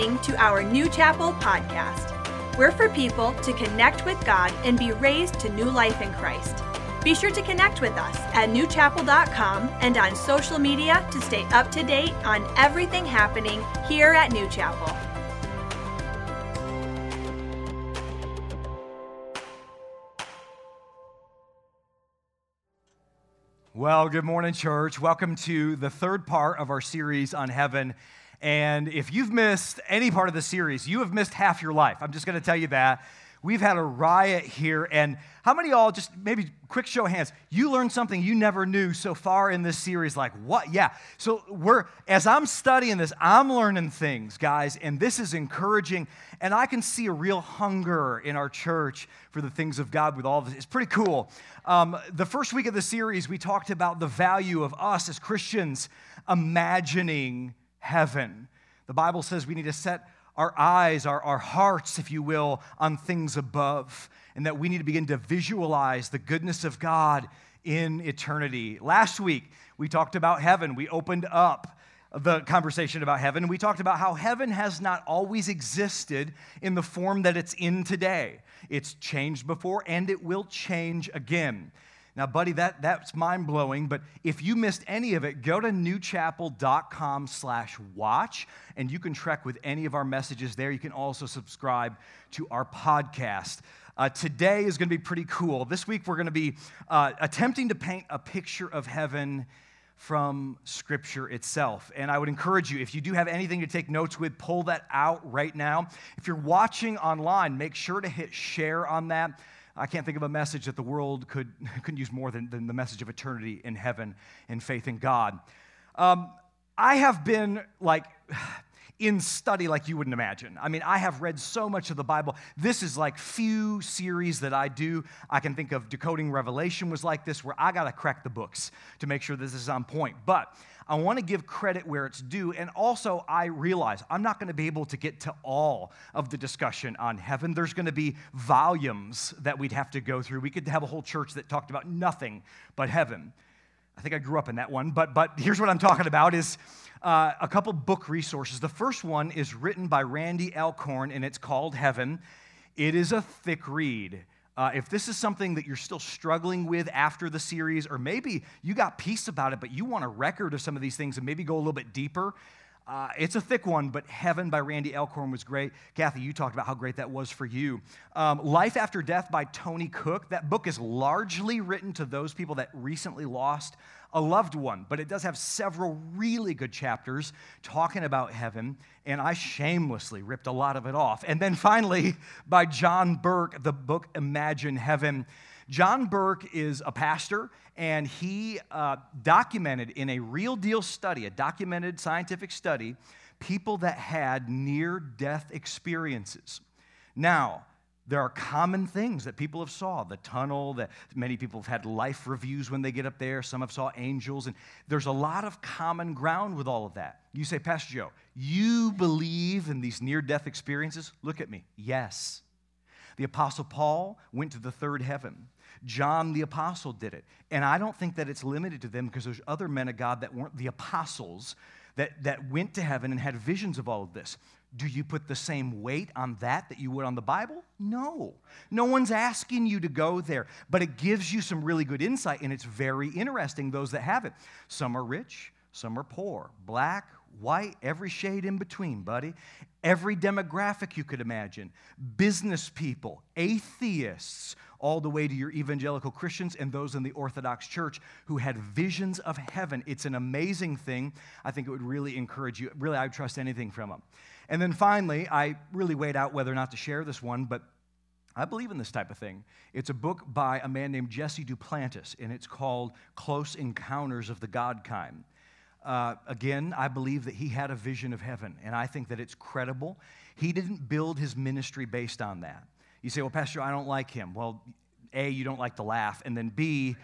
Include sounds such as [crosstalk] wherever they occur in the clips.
listening to our New Chapel podcast. We're for people to connect with God and be raised to new life in Christ. Be sure to connect with us at newchapel.com and on social media to stay up to date on everything happening here at New Chapel. Well, good morning, church. Welcome to the third part of our series on heaven. And if you've missed any part of the series, you have missed half your life. I'm just going to tell you that. We've had a riot here. And how many y'all, just maybe quick show of hands, you learned something you never knew so far in this series? Like, what? Yeah. So, we're, as I'm studying this, I'm learning things, guys, and this is encouraging. And I can see a real hunger in our church for the things of God with all of this. It's pretty cool. Um, the first week of the series, we talked about the value of us as Christians imagining heaven. The Bible says we need to set our eyes, our, our hearts, if you will, on things above, and that we need to begin to visualize the goodness of God in eternity. Last week, we talked about heaven. We opened up the conversation about heaven. We talked about how heaven has not always existed in the form that it's in today. It's changed before and it will change again. Now, buddy, that, that's mind blowing, but if you missed any of it, go to newchapel.com slash watch, and you can track with any of our messages there. You can also subscribe to our podcast. Uh, today is going to be pretty cool. This week, we're going to be uh, attempting to paint a picture of heaven from Scripture itself. And I would encourage you, if you do have anything to take notes with, pull that out right now. If you're watching online, make sure to hit share on that. I can't think of a message that the world could, [laughs] couldn't use more than, than the message of eternity in heaven and faith in God. Um, I have been like [sighs] in study like you wouldn't imagine. I mean, I have read so much of the Bible. This is like few series that I do. I can think of Decoding Revelation was like this, where I got to crack the books to make sure this is on point. But I want to give credit where it's due. And also, I realize I'm not going to be able to get to all of the discussion on heaven. There's going to be volumes that we'd have to go through. We could have a whole church that talked about nothing but heaven. I think I grew up in that one, but, but here's what I'm talking about is uh, a couple book resources. The first one is written by Randy Alcorn, and it's called Heaven. It is a thick read. Uh, if this is something that you're still struggling with after the series, or maybe you got peace about it, but you want a record of some of these things and maybe go a little bit deeper, uh, it's a thick one, but Heaven by Randy Alcorn was great. Kathy, you talked about how great that was for you. Um, Life After Death by Tony Cooke. That book is largely written to those people that recently lost a loved one, but it does have several really good chapters talking about heaven, and I shamelessly ripped a lot of it off. And then finally, [laughs] by John Burke, the book Imagine Heaven. John Burke is a pastor, and he uh, documented in a real deal study, a documented scientific study, people that had near death experiences. Now, there are common things that people have saw. The tunnel that many people have had life reviews when they get up there. Some have saw angels. And there's a lot of common ground with all of that. You say pastor joe you believe in these near death experiences? Look at me. Yes. The apostle paul went to the third heaven. John the apostle did it. And i don't think that it's limited to them because there's other men of god that weren't the apostles that, that went to heaven and had visions of all of this do you put the same weight on that that you would on the Bible? No. No one's asking you to go there, but it gives you some really good insight, and it's very interesting, those that have it. Some are rich, some are poor, black, white, every shade in between, buddy. Every demographic you could imagine business people, atheists, all the way to your evangelical Christians and those in the Orthodox Church who had visions of heaven. It's an amazing thing. I think it would really encourage you. Really, I would trust anything from them. And then finally, I really weighed out whether or not to share this one, but I believe in this type of thing. It's a book by a man named Jesse Duplantis, and it's called Close Encounters of the God Kind. Uh, again, I believe that he had a vision of heaven, and I think that it's credible. He didn't build his ministry based on that. You say, well, Pastor, I don't like him. Well, A, you don't like to laugh, and then B,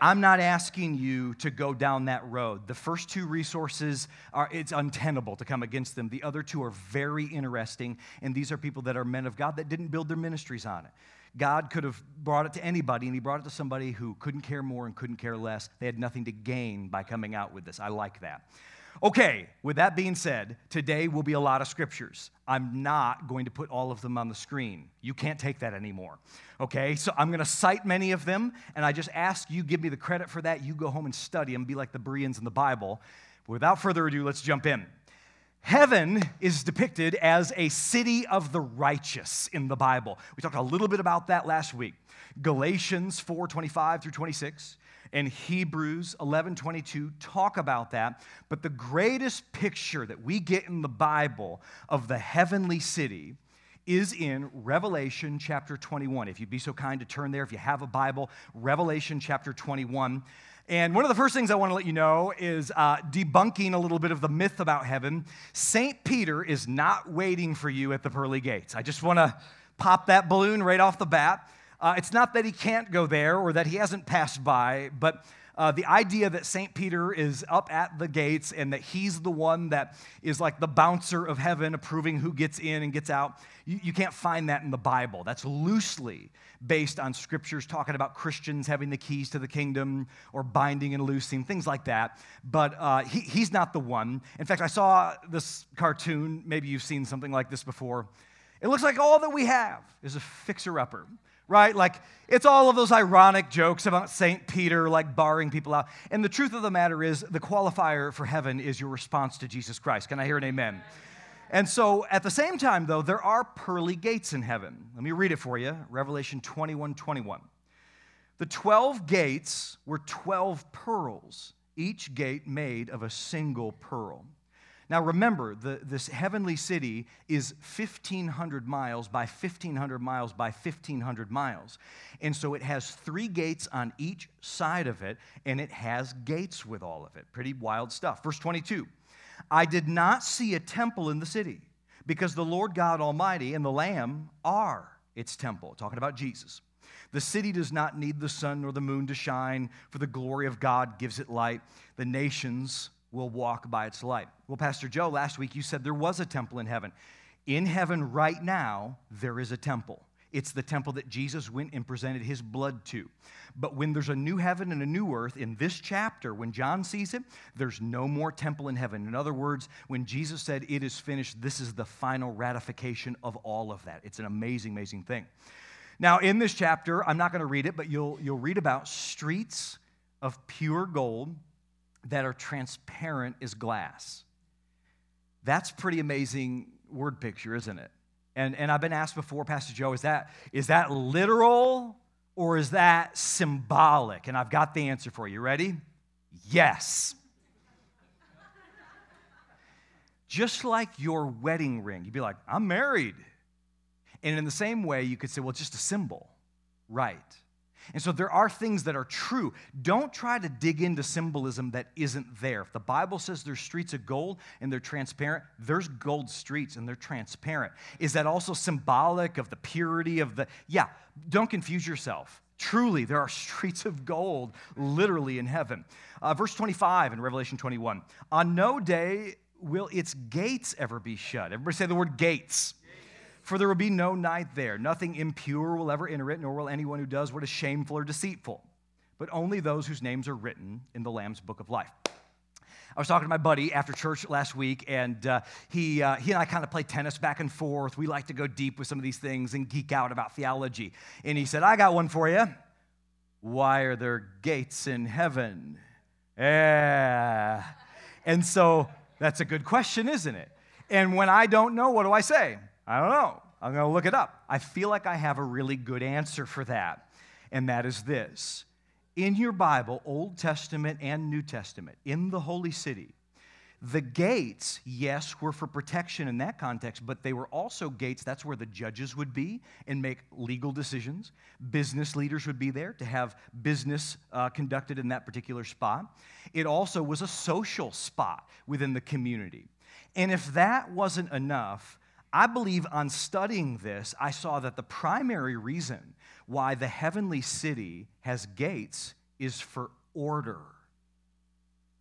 I'm not asking you to go down that road. The first two resources are it's untenable to come against them. The other two are very interesting, and these are people that are men of God that didn't build their ministries on it. God could have brought it to anybody, and He brought it to somebody who couldn't care more and couldn't care less. They had nothing to gain by coming out with this. I like that. Okay, with that being said, today will be a lot of scriptures. I'm not going to put all of them on the screen. You can't take that anymore. Okay, so I'm going to cite many of them, and I just ask you give me the credit for that. You go home and study them, be like the Bereans in the Bible. But without further ado, let's jump in. Heaven is depicted as a city of the righteous in the Bible. We talked a little bit about that last week. Galatians 4 25 through 26 and Hebrews 11:22 talk about that, but the greatest picture that we get in the Bible of the heavenly city is in Revelation chapter 21. If you'd be so kind to turn there if you have a Bible, Revelation chapter 21. And one of the first things I want to let you know is uh, debunking a little bit of the myth about heaven. St. Peter is not waiting for you at the pearly gates. I just want to pop that balloon right off the bat. Uh, it's not that he can't go there or that he hasn't passed by, but uh, the idea that St. Peter is up at the gates and that he's the one that is like the bouncer of heaven, approving who gets in and gets out, you, you can't find that in the Bible. That's loosely based on scriptures talking about Christians having the keys to the kingdom or binding and loosing, things like that. But uh, he, he's not the one. In fact, I saw this cartoon. Maybe you've seen something like this before. It looks like all that we have is a fixer upper right? Like, it's all of those ironic jokes about St. Peter, like barring people out. And the truth of the matter is, the qualifier for heaven is your response to Jesus Christ. Can I hear an amen? And so, at the same time, though, there are pearly gates in heaven. Let me read it for you Revelation 21 21. The 12 gates were 12 pearls, each gate made of a single pearl. Now remember, the, this heavenly city is 1,500 miles by 1,500 miles by 1,500 miles. And so it has three gates on each side of it, and it has gates with all of it. Pretty wild stuff. Verse 22 I did not see a temple in the city, because the Lord God Almighty and the Lamb are its temple. Talking about Jesus. The city does not need the sun nor the moon to shine, for the glory of God gives it light. The nations will walk by its light. Well, Pastor Joe, last week you said there was a temple in heaven. In heaven right now, there is a temple. It's the temple that Jesus went and presented his blood to. But when there's a new heaven and a new earth, in this chapter, when John sees it, there's no more temple in heaven. In other words, when Jesus said, It is finished, this is the final ratification of all of that. It's an amazing, amazing thing. Now, in this chapter, I'm not going to read it, but you'll, you'll read about streets of pure gold that are transparent as glass. That's pretty amazing word picture, isn't it? And, and I've been asked before, Pastor Joe, is that, is that literal or is that symbolic? And I've got the answer for you. Ready? Yes. Just like your wedding ring, you'd be like, I'm married. And in the same way, you could say, well, just a symbol. Right. And so there are things that are true. Don't try to dig into symbolism that isn't there. If the Bible says there's streets of gold and they're transparent, there's gold streets and they're transparent. Is that also symbolic of the purity of the. Yeah, don't confuse yourself. Truly, there are [laughs] streets of gold literally in heaven. Uh, verse 25 in Revelation 21 On no day will its gates ever be shut. Everybody say the word gates. For there will be no night there. Nothing impure will ever enter it, nor will anyone who does what is shameful or deceitful, but only those whose names are written in the Lamb's book of life. I was talking to my buddy after church last week, and uh, he, uh, he and I kind of play tennis back and forth. We like to go deep with some of these things and geek out about theology. And he said, I got one for you. Why are there gates in heaven? Yeah. And so that's a good question, isn't it? And when I don't know, what do I say? I don't know. I'm going to look it up. I feel like I have a really good answer for that, and that is this. In your Bible, Old Testament and New Testament, in the holy city, the gates, yes, were for protection in that context, but they were also gates. That's where the judges would be and make legal decisions. Business leaders would be there to have business uh, conducted in that particular spot. It also was a social spot within the community. And if that wasn't enough, I believe on studying this, I saw that the primary reason why the heavenly city has gates is for order.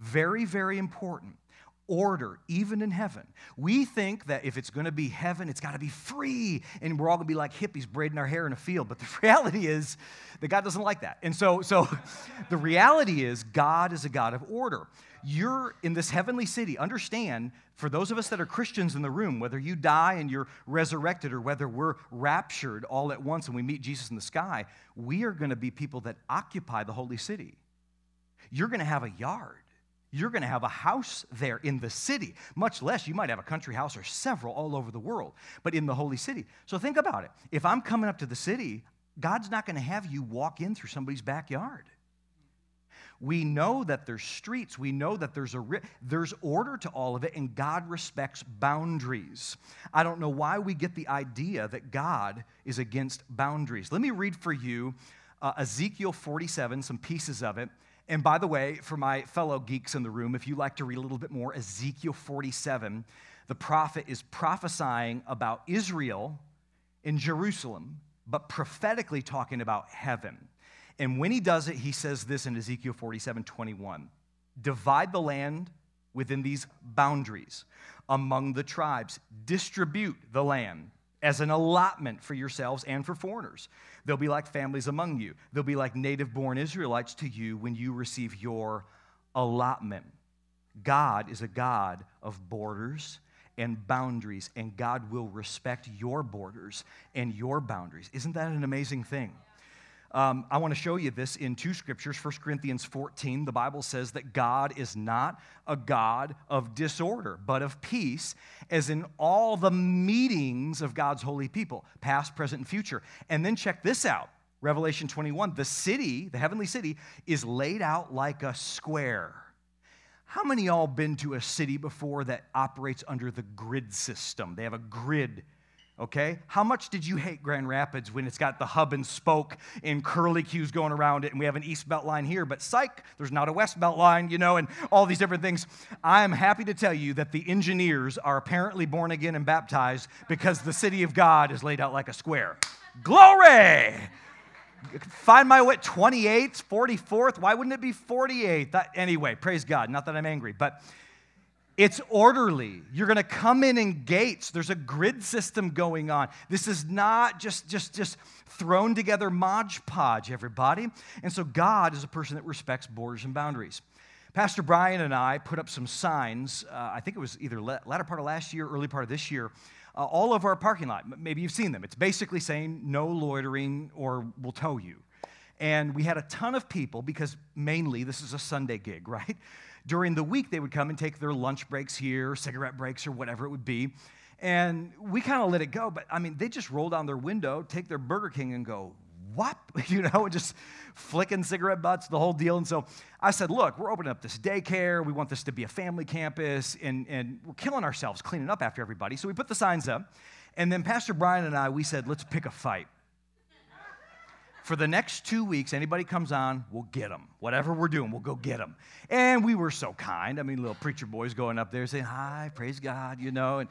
Very, very important. order, even in heaven. We think that if it's going to be heaven, it's got to be free, and we're all going to be like hippies braiding our hair in a field. But the [laughs] reality is that God doesn't like that. And so, so [laughs] the reality is God is a God of order. You're in this heavenly city. Understand, for those of us that are Christians in the room, whether you die and you're resurrected or whether we're raptured all at once and we meet Jesus in the sky, we are going to be people that occupy the holy city. You're going to have a yard you're going to have a house there in the city, much less you might have a country house or several all over the world, but in the holy city. So think about it. If I'm coming up to the city, God's not going to have you walk in through somebody's backyard. We know that there's streets, we know that there's a there's order to all of it and God respects boundaries. I don't know why we get the idea that God is against boundaries. Let me read for you uh, Ezekiel 47, some pieces of it and by the way, for my fellow geeks in the room, if you like to read a little bit more, Ezekiel 47, the prophet is prophesying about Israel in Jerusalem, but prophetically talking about heaven. And when he does it, he says this in Ezekiel 47 21 Divide the land within these boundaries among the tribes, distribute the land as an allotment for yourselves and for foreigners. They'll be like families among you. They'll be like native born Israelites to you when you receive your allotment. God is a God of borders and boundaries, and God will respect your borders and your boundaries. Isn't that an amazing thing? Um, I want to show you this in two scriptures. 1 Corinthians 14, the Bible says that God is not a God of disorder, but of peace, as in all the meetings of God's holy people, past, present, and future. And then check this out Revelation 21 the city, the heavenly city, is laid out like a square. How many of y'all been to a city before that operates under the grid system? They have a grid okay? How much did you hate Grand Rapids when it's got the hub and spoke and curly cues going around it and we have an East Belt line here, but psych, there's not a West Belt line, you know, and all these different things. I'm happy to tell you that the engineers are apparently born again and baptized because the city of God is laid out like a square. Glory! Find my way, 28th, 44th. Why wouldn't it be 48th? That, anyway, praise God. Not that I'm angry, but it's orderly. You're going to come in in gates. There's a grid system going on. This is not just, just, just thrown together modge podge, everybody. And so God is a person that respects borders and boundaries. Pastor Brian and I put up some signs. Uh, I think it was either latter part of last year, early part of this year. Uh, all over our parking lot. Maybe you've seen them. It's basically saying no loitering or we'll tow you. And we had a ton of people because mainly this is a Sunday gig, [laughs] right? During the week, they would come and take their lunch breaks here, cigarette breaks, or whatever it would be. And we kind of let it go. But I mean, they just roll down their window, take their Burger King, and go, what? [laughs] You know, and just flicking cigarette butts, the whole deal. And so I said, look, we're opening up this daycare. We want this to be a family campus, and, and we're killing ourselves cleaning up after everybody. So we put the signs up. And then Pastor Brian and I, we said, let's pick a fight for the next two weeks, anybody comes on, we'll get them. Whatever we're doing, we'll go get them. And we were so kind. I mean, little preacher boys going up there saying, Hi, praise God, you know. And,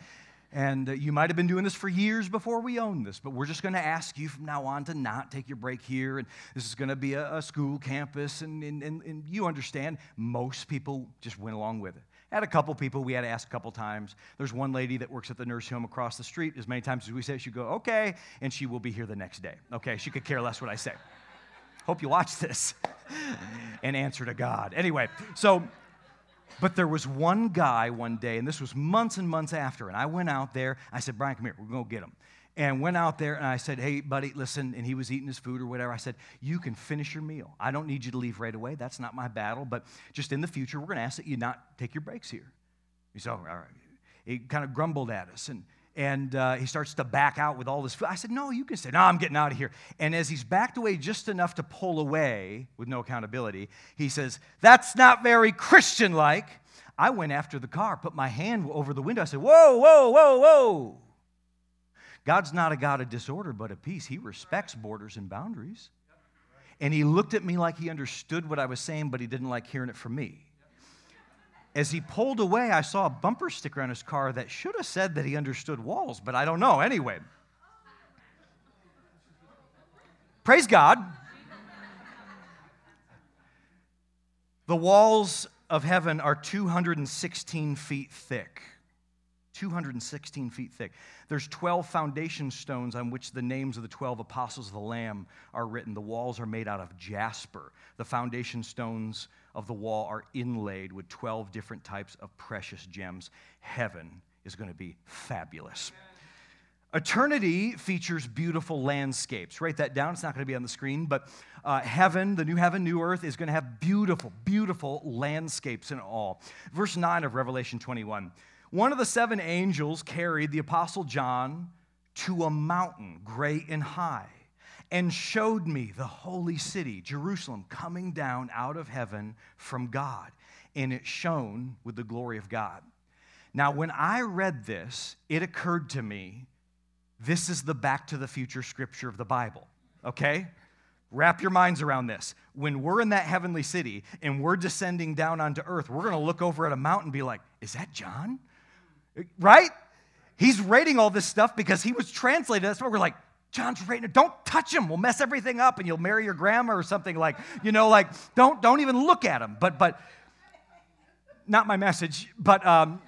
and uh, you might have been doing this for years before we owned this, but we're just going to ask you from now on to not take your break here. And this is going to be a, a school campus. And, and, and, and you understand, most people just went along with it. Had a couple people we had to ask a couple times. There's one lady that works at the nursing home across the street. As many times as we say, she go, okay, and she will be here the next day. Okay, she could care less what I say. Hope you watch this [laughs] and answer to God. Anyway, so, but there was one guy one day, and this was months and months after, and I went out there. I said, Brian, come here, we're to get him and went out there and I said, Hey, buddy, listen. And he was eating his food or whatever. I said, You can finish your meal. I don't need you to leave right away. That's not my battle. But just in the future, we're going to ask that you not take your breaks here. He said, All right. He kind of grumbled at us and, and uh, he starts to back out with all this food. I said, No, you can stay. No, I'm getting out of here. And as he's backed away just enough to pull away with no accountability, he says, That's not very Christian like. I went after the car, put my hand over the window. I said, Whoa, whoa, whoa, whoa. God's not a God of disorder, but of peace. He respects borders and boundaries. And he looked at me like he understood what I was saying, but he didn't like hearing it from me. As he pulled away, I saw a bumper sticker on his car that should have said that he understood walls, but I don't know. Anyway, praise God. The walls of heaven are 216 feet thick. 216 feet thick. There's 12 foundation stones on which the names of the 12 apostles of the Lamb are written. The walls are made out of jasper. The foundation stones of the wall are inlaid with 12 different types of precious gems. Heaven is going to be fabulous. Eternity features beautiful landscapes. Write that down. It's not going to be on the screen, but uh, heaven, the new heaven, new earth, is going to have beautiful, beautiful landscapes and all. Verse 9 of Revelation 21. One of the seven angels carried the Apostle John to a mountain, great and high, and showed me the holy city, Jerusalem, coming down out of heaven from God. And it shone with the glory of God. Now, when I read this, it occurred to me this is the back to the future scripture of the Bible, okay? Wrap your minds around this. When we're in that heavenly city and we're descending down onto earth, we're gonna look over at a mountain and be like, is that John? Right? He's rating all this stuff because he was translated. That's why we're like, John's rating it. Don't touch him. We'll mess everything up and you'll marry your grandma or something like, you know, like don't don't even look at him. But but not my message, but um,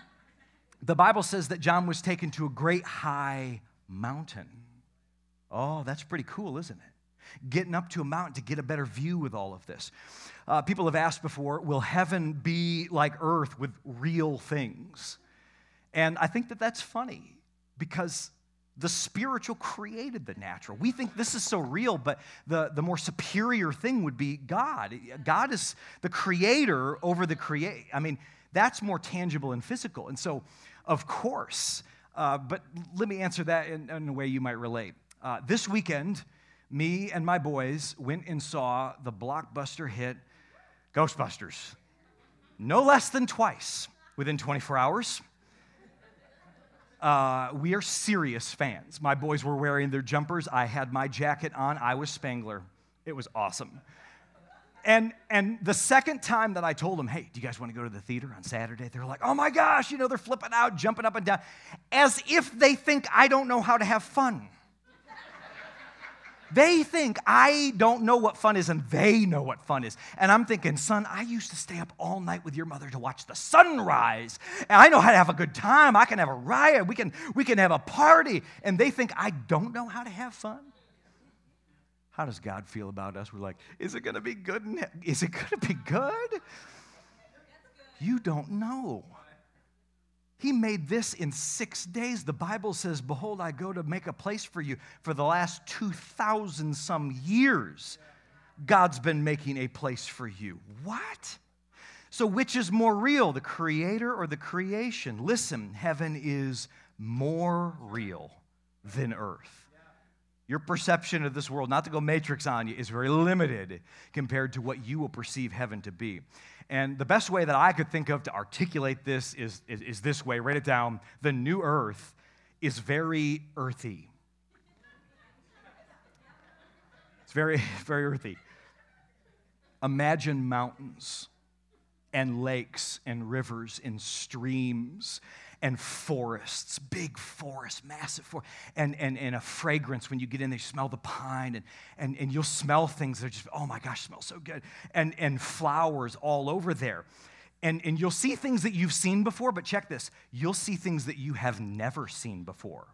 the Bible says that John was taken to a great high mountain. Oh, that's pretty cool, isn't it? Getting up to a mountain to get a better view with all of this. Uh, people have asked before, will heaven be like earth with real things? And I think that that's funny because the spiritual created the natural. We think this is so real, but the, the more superior thing would be God. God is the creator over the create. I mean, that's more tangible and physical. And so, of course, uh, but let me answer that in, in a way you might relate. Uh, this weekend, me and my boys went and saw the blockbuster hit Ghostbusters. No less than twice within 24 hours. Uh, we are serious fans. My boys were wearing their jumpers. I had my jacket on. I was Spengler. It was awesome. And, and the second time that I told them, hey, do you guys want to go to the theater on Saturday? They're like, oh my gosh, you know, they're flipping out, jumping up and down, as if they think I don't know how to have fun. They think I don't know what fun is, and they know what fun is. And I'm thinking, son, I used to stay up all night with your mother to watch the sunrise. And I know how to have a good time. I can have a riot. We can, we can have a party. And they think I don't know how to have fun. How does God feel about us? We're like, is it going to be good? Is it going to be good? You don't know. He made this in six days. The Bible says, Behold, I go to make a place for you. For the last 2,000 some years, God's been making a place for you. What? So, which is more real, the creator or the creation? Listen, heaven is more real than earth. Your perception of this world, not to go matrix on you, is very limited compared to what you will perceive heaven to be. And the best way that I could think of to articulate this is, is, is this way write it down. The new earth is very earthy. It's very, [laughs] very earthy. Imagine mountains and lakes and rivers and streams and forests, big forests, massive forest, and, and, and a fragrance when you get in there, you smell the pine, and, and, and you'll smell things that are just, oh my gosh, smells so good, and, and flowers all over there. And, and you'll see things that you've seen before, but check this you'll see things that you have never seen before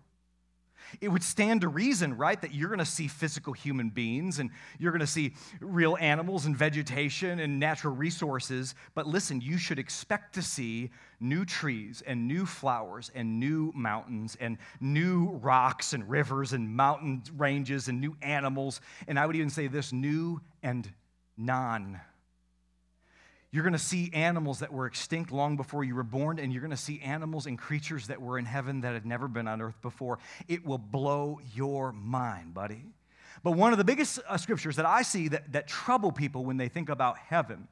it would stand to reason, right, that you're going to see physical human beings and you're going to see real animals and vegetation and natural resources. But listen, you should expect to see new trees and new flowers and new mountains and new rocks and rivers and mountain ranges and new animals. And I would even say this new and non you're going to see animals that were extinct long before you were born, and you're going to see animals and creatures that were in heaven that had never been on earth before. It will blow your mind, buddy. But one of the biggest uh, scriptures that I see that, that trouble people when they think about heaven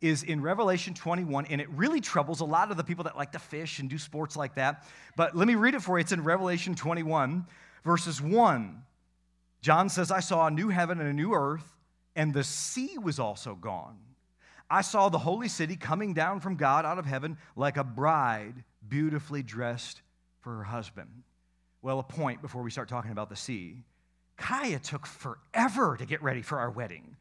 is in Revelation 21, and it really troubles a lot of the people that like to fish and do sports like that. But let me read it for you. It's in Revelation 21, verses 1. John says, I saw a new heaven and a new earth, and the sea was also gone I saw the holy city coming down from God out of heaven like a bride beautifully dressed for her husband. Well, a point before we start talking about the sea. Kaya took forever to get ready for our wedding.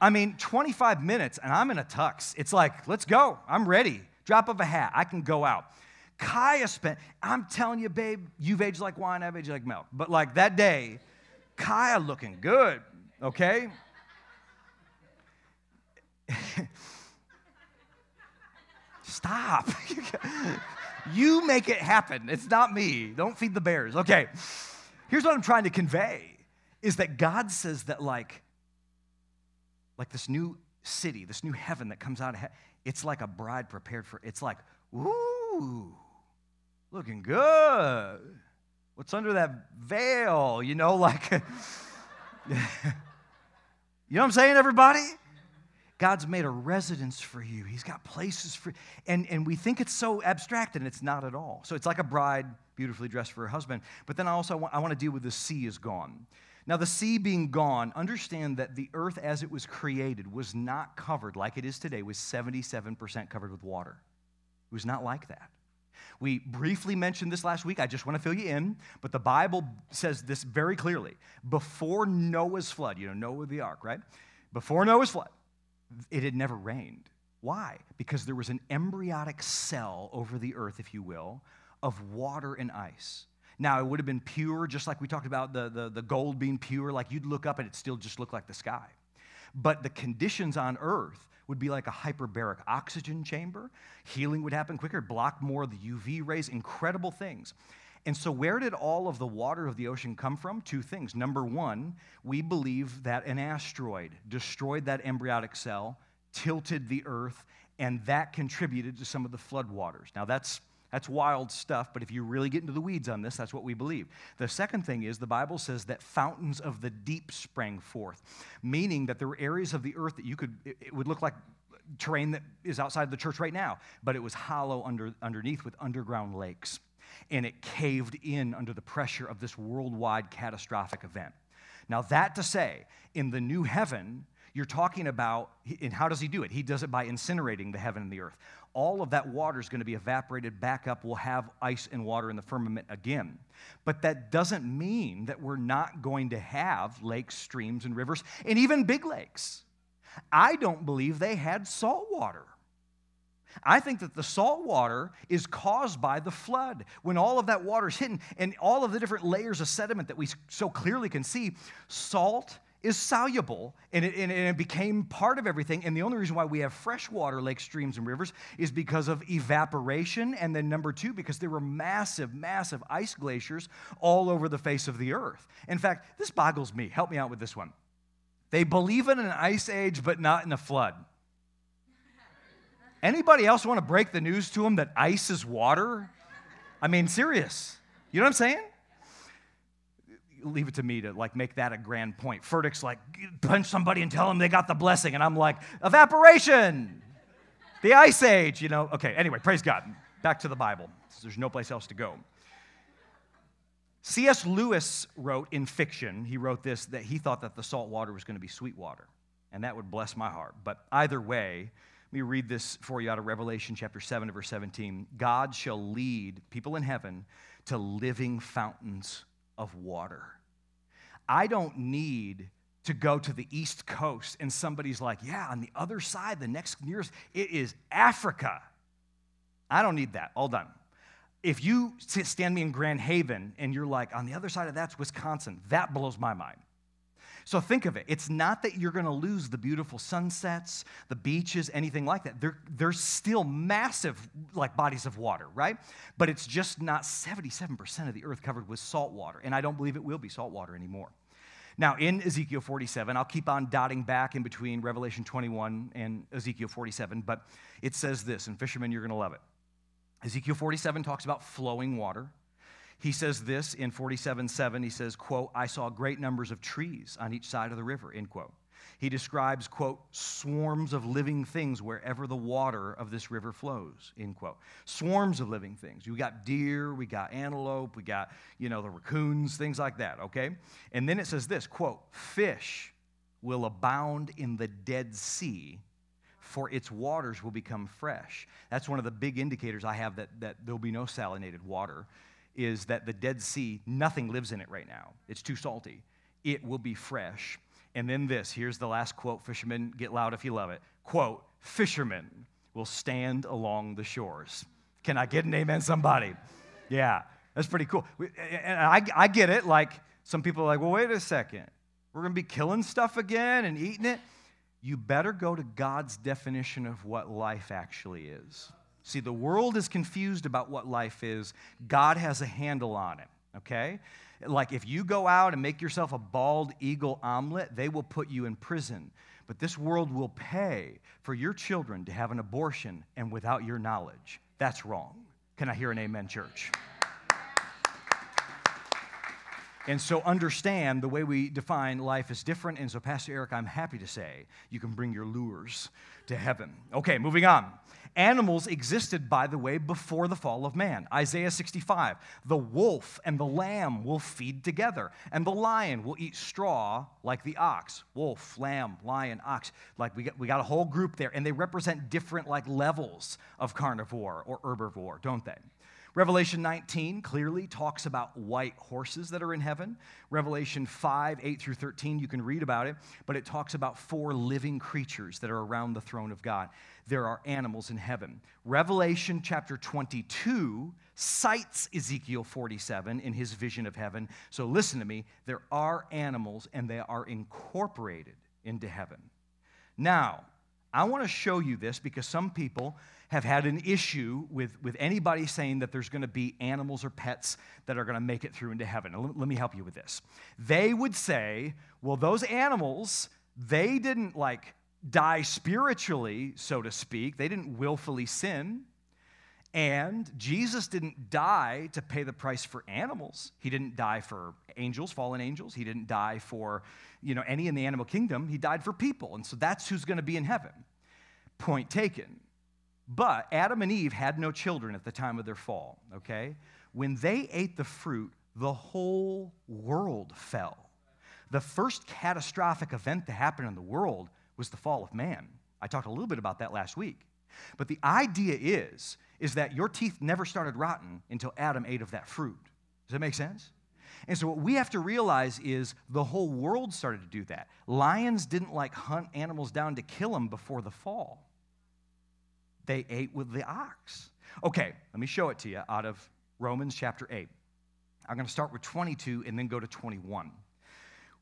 I mean, 25 minutes and I'm in a tux. It's like, let's go. I'm ready. Drop of a hat. I can go out. Kaya spent, I'm telling you, babe, you've aged like wine, I've aged like milk. But like that day, Kaya looking good, okay? [laughs] Stop. [laughs] you make it happen. It's not me. Don't feed the bears. Okay. Here's what I'm trying to convey is that God says that like like this new city, this new heaven that comes out of heaven, it's like a bride prepared for it's like, ooh, looking good. What's under that veil? You know, like [laughs] you know what I'm saying, everybody? God's made a residence for you. He's got places for and and we think it's so abstract and it's not at all. So it's like a bride beautifully dressed for her husband. But then I also want, I want to deal with the sea is gone. Now, the sea being gone, understand that the earth as it was created was not covered like it is today, was 77% covered with water. It was not like that. We briefly mentioned this last week. I just want to fill you in, but the Bible says this very clearly. Before Noah's flood, you know, Noah the ark, right? Before Noah's flood, it had never rained. Why? Because there was an embryonic cell over the earth, if you will, of water and ice. Now, it would have been pure, just like we talked about the, the, the gold being pure, like you'd look up and it still just looked like the sky. But the conditions on earth would be like a hyperbaric oxygen chamber. Healing would happen quicker, block more of the UV rays, incredible things. And so, where did all of the water of the ocean come from? Two things. Number one, we believe that an asteroid destroyed that embryonic cell, tilted the earth, and that contributed to some of the flood waters. Now, that's that's wild stuff, but if you really get into the weeds on this, that's what we believe. The second thing is the Bible says that fountains of the deep sprang forth, meaning that there were areas of the earth that you could, it would look like terrain that is outside the church right now, but it was hollow under, underneath with underground lakes and it caved in under the pressure of this worldwide catastrophic event. Now, that to say, in the new heaven, you're talking about, and how does he do it? He does it by incinerating the heaven and the earth. All of that water is going to be evaporated back up. We'll have ice and water in the firmament again. But that doesn't mean that we're not going to have lakes, streams, and rivers, and even big lakes. I don't believe they had salt water. I think that the salt water is caused by the flood. When all of that water is hidden and all of the different layers of sediment that we so clearly can see, salt is soluble and it, and it, became part of everything. And the only reason why we have freshwater lakes, streams, and rivers is because of evaporation. And then, number two, because there were massive, massive ice glaciers all over the face of the earth. In fact, this boggles me. Help me out with this one. They believe in an ice age, but not in a flood. Anybody else want to break the news to them that ice is water? I mean, serious. You know what I'm saying? Leave it to me to like make that a grand point. Furtick's like, punch somebody and tell them they got the blessing. And I'm like, evaporation, the ice age, you know? Okay, anyway, praise God. Back to the Bible. There's no place else to go. C.S. Lewis wrote in fiction, he wrote this, that he thought that the salt water was going to be sweet water. And that would bless my heart. But either way, let me read this for you out of Revelation chapter 7, verse 17. God shall lead people in heaven to living fountains of water. I don't need to go to the East Coast and somebody's like, yeah, on the other side, the next nearest, it is Africa. I don't need that. All done. If you stand me in Grand Haven and you're like, on the other side of that's Wisconsin, that blows my mind. So think of it. It's not that you're going to lose the beautiful sunsets, the beaches, anything like that. They're, they're still massive, like bodies of water, right? But it's just not 77% of the earth covered with salt water. And I don't believe it will be salt water anymore. Now, in Ezekiel 47, I'll keep on dotting back in between Revelation 21 and Ezekiel 47, but it says this, and fishermen, you're going to love it. Ezekiel 47 talks about flowing water. He says this in 47 7. He says, quote, I saw great numbers of trees on each side of the river, end quote. He describes, quote, swarms of living things wherever the water of this river flows, end quote. Swarms of living things. We got deer, we got antelope, we got, you know, the raccoons, things like that, okay? And then it says this, quote, fish will abound in the Dead Sea, for its waters will become fresh. That's one of the big indicators I have that, that there'll be no salinated water is that the Dead Sea, nothing lives in it right now. It's too salty. It will be fresh. And then this here's the last quote fishermen, get loud if you love it. Quote, fishermen will stand along the shores. Can I get an amen, somebody? Yeah, that's pretty cool. And I, I get it. Like, some people are like, well, wait a second. We're going to be killing stuff again and eating it. You better go to God's definition of what life actually is. See, the world is confused about what life is. God has a handle on it, okay? Like if you go out and make yourself a bald eagle omelet, they will put you in prison. But this world will pay for your children to have an abortion and without your knowledge. That's wrong. Can I hear an amen, church? And so understand the way we define life is different. And so, Pastor Eric, I'm happy to say you can bring your lures to heaven. Okay, moving on. Animals existed, by the way, before the fall of man. Isaiah 65 The wolf and the lamb will feed together, and the lion will eat straw like the ox. Wolf, lamb, lion, ox. Like we got, we got a whole group there, and they represent different like levels of carnivore or herbivore, don't they? Revelation 19 clearly talks about white horses that are in heaven. Revelation 5, 8 through 13, you can read about it, but it talks about four living creatures that are around the throne of God. There are animals in heaven. Revelation chapter 22 cites Ezekiel 47 in his vision of heaven. So listen to me, there are animals and they are incorporated into heaven. Now, I want to show you this because some people have had an issue with, with anybody saying that there's going to be animals or pets that are going to make it through into heaven. Let, let me help you with this. They would say, well, those animals, they didn't like die spiritually, so to speak, they didn't willfully sin. And Jesus didn't die to pay the price for animals. He didn't die for angels, fallen angels. He didn't die for, you know, any in the animal kingdom. He died for people. And so that's who's going to be in heaven. Point taken. But Adam and Eve had no children at the time of their fall, okay? When they ate the fruit, the whole world fell. The first catastrophic event to happen in the world was the fall of man. I talked a little bit about that last week. But the idea is is that your teeth never started rotten until Adam ate of that fruit. Does that make sense? And so what we have to realize is the whole world started to do that. Lions didn't like hunt animals down to kill them before the fall they ate with the ox. Okay, let me show it to you out of Romans chapter 8. I'm going to start with 22 and then go to 21.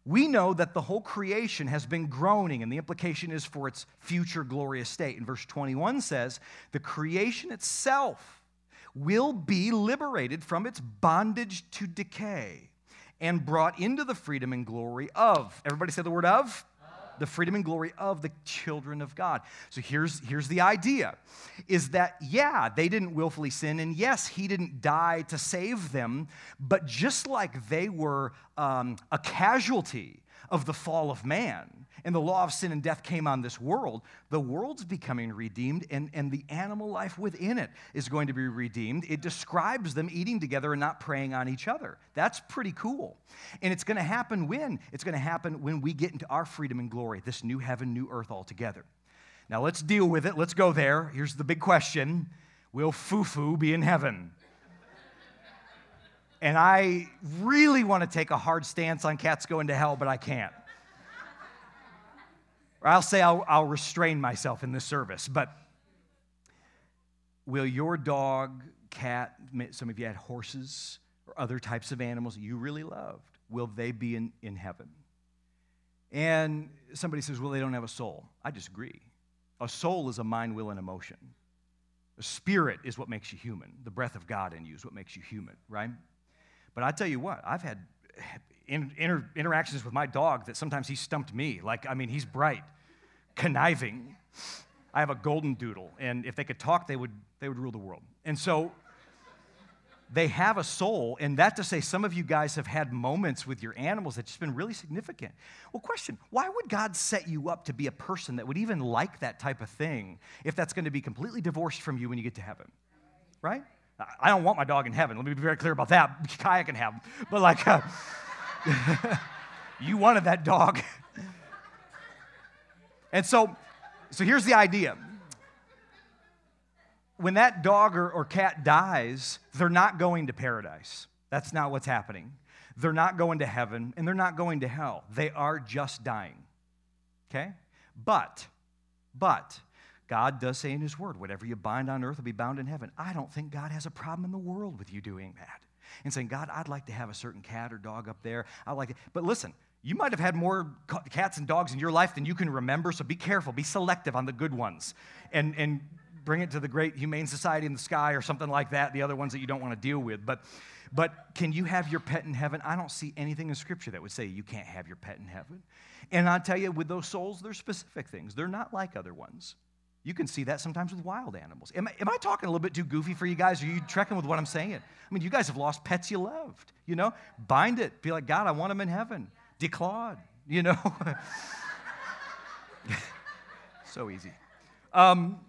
We know that the whole creation has been groaning, and the implication is for its future glorious state. And verse 21 says, The creation itself will be liberated from its bondage to decay and brought into the freedom and glory of. Everybody say the word of? The freedom and glory of the children of God. So here's, here's the idea is that, yeah, they didn't willfully sin, and yes, he didn't die to save them, but just like they were um, a casualty of the fall of man, and the law of sin and death came on this world, the world's becoming redeemed, and, and the animal life within it is going to be redeemed. It describes them eating together and not preying on each other. That's pretty cool. And it's going to happen when? It's going to happen when we get into our freedom and glory, this new heaven, new earth altogether. Now let's deal with it. Let's go there. Here's the big question Will Fufu be in heaven? And I really want to take a hard stance on cats going to hell, but I can't. Or I'll say I'll, I'll restrain myself in this service. But will your dog, cat, some of you had horses or other types of animals you really loved, will they be in, in heaven? And somebody says, well, they don't have a soul. I disagree. A soul is a mind, will, and emotion. A spirit is what makes you human. The breath of God in you is what makes you human, right? But I tell you what, I've had inter- interactions with my dog that sometimes he stumped me. Like, I mean, he's bright, conniving. I have a golden doodle, and if they could talk, they would, they would rule the world. And so they have a soul, and that to say, some of you guys have had moments with your animals that's just been really significant. Well, question why would God set you up to be a person that would even like that type of thing if that's going to be completely divorced from you when you get to heaven? Right? I don't want my dog in heaven. Let me be very clear about that. [laughs] Kaya can have him. But, like, uh, [laughs] you wanted that dog. [laughs] and so, so here's the idea. When that dog or, or cat dies, they're not going to paradise. That's not what's happening. They're not going to heaven and they're not going to hell. They are just dying. okay? But, but, God does say in His Word, whatever you bind on earth will be bound in heaven. I don't think God has a problem in the world with you doing that and saying, God, I'd like to have a certain cat or dog up there. I like it. But listen, you might have had more cats and dogs in your life than you can remember, so be careful, be selective on the good ones, and, and bring it to the great humane society in the sky or something like that, the other ones that you don't want to deal with. But, but can you have your pet in heaven? I don't see anything in Scripture that would say you can't have your pet in heaven. And I tell you, with those souls, there's specific things. They're not like other ones. You can see that sometimes with wild animals. Am I, am I talking a little bit too goofy for you guys? Are you trekking with what I'm saying? I mean, you guys have lost pets you loved, you know? Bind it. Be like, God, I want them in heaven. Declawed, you know? [laughs] so easy. Um,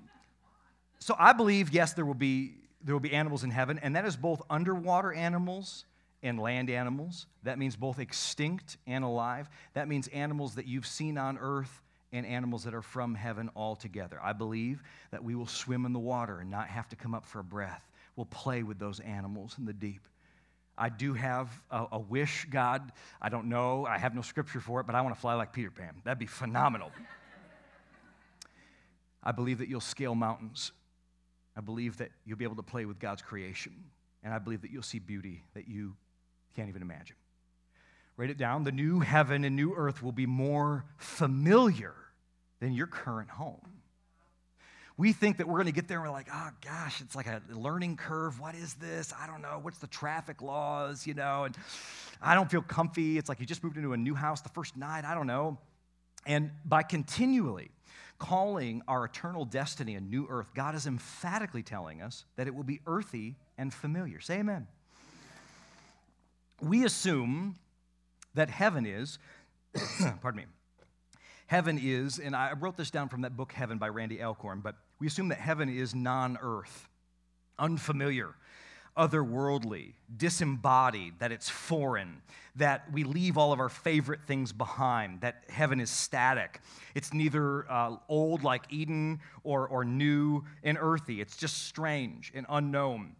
so I believe, yes, there will, be, there will be animals in heaven, and that is both underwater animals and land animals. That means both extinct and alive. That means animals that you've seen on earth and animals that are from heaven altogether. I believe that we will swim in the water and not have to come up for a breath. We'll play with those animals in the deep. I do have a, a wish, God. I don't know. I have no scripture for it, but I want to fly like Peter Pan. That'd be phenomenal. I believe that you'll scale mountains. I believe that you'll be able to play with God's creation. And I believe that you'll see beauty that you can't even imagine. Write it down. The new heaven and new earth will be more familiar than your current home. We think that we're going to get there and we're like, oh gosh, it's like a learning curve. What is this? I don't know. What's the traffic laws, you know? And I don't feel comfy. It's like you just moved into a new house the first night. I don't know. And by continually calling our eternal destiny a new earth, God is emphatically telling us that it will be earthy and familiar. Say amen. We assume that heaven is, [coughs] pardon me, heaven is, and I wrote this down from that book Heaven by Randy Alcorn, but we assume that heaven is non earth, unfamiliar, otherworldly, disembodied, that it's foreign, that we leave all of our favorite things behind, that heaven is static. It's neither uh, old like Eden or, or new and earthy, it's just strange and unknown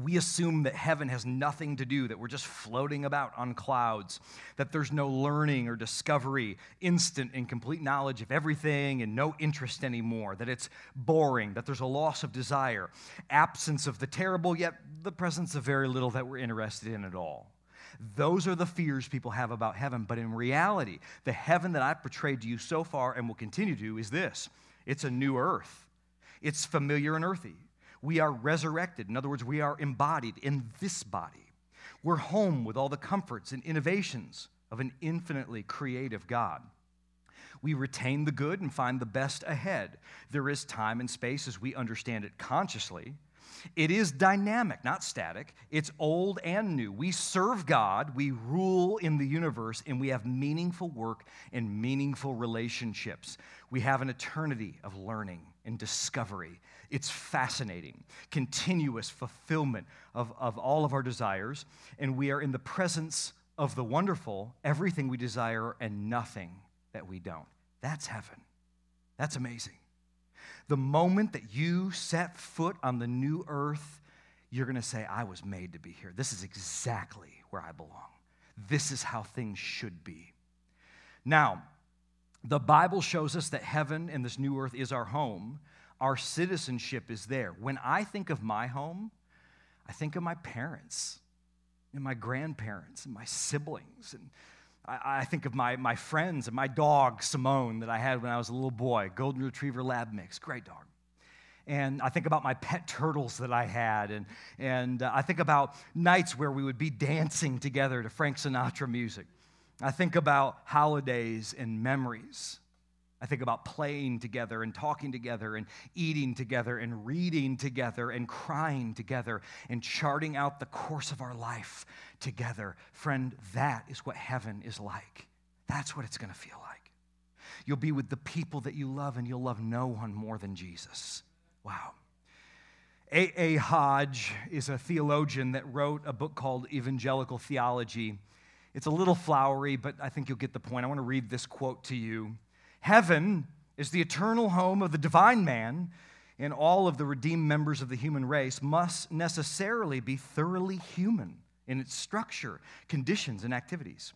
we assume that heaven has nothing to do, that we're just floating about on clouds, that there's no learning or discovery, instant and complete knowledge of everything and no interest anymore, that it's boring, that there's a loss of desire, absence of the terrible, yet the presence of very little that we're interested in at all. Those are the fears people have about heaven. But in reality, the heaven that I've portrayed to you so far and will continue to is this it's a new earth, it's familiar and earthy. We are resurrected. In other words, we are embodied in this body. We're home with all the comforts and innovations of an infinitely creative God. We retain the good and find the best ahead. There is time and space as we understand it consciously. It is dynamic, not static. It's old and new. We serve God, we rule in the universe, and we have meaningful work and meaningful relationships. We have an eternity of learning and discovery it's fascinating, continuous fulfillment of, of all of our desires, and we are in the presence of the wonderful, everything we desire and nothing that we don't. That's heaven. That's amazing. The moment that you set foot on the new earth, you're going to say, I was made to be here. This is exactly where I belong. This is how things should be. Now, the Bible shows us that heaven and this new earth is our home, our citizenship is there. When I think of my home, I think of my parents and my grandparents and my siblings. And I, I, think of my, my friends and my dog, Simone, that I had when I was a little boy, Golden Retriever Lab Mix, great dog. And I think about my pet turtles that I had. And, and uh, I think about nights where we would be dancing together to Frank Sinatra music. I think about holidays and memories. I think about playing together and talking together and eating together and reading together and crying together and charting out the course of our life together. Friend, that is what heaven is like. That's what it's going to feel like. You'll be with the people that you love and you'll love no one more than Jesus. Wow. A. A. Hodge is a theologian that wrote a book called Evangelical Theology. It's a little flowery, but I think you'll get the point. I want to read this quote to you. Heaven is the eternal home of the divine man, and all of the redeemed members of the human race must necessarily be thoroughly human in its structure, conditions, and activities.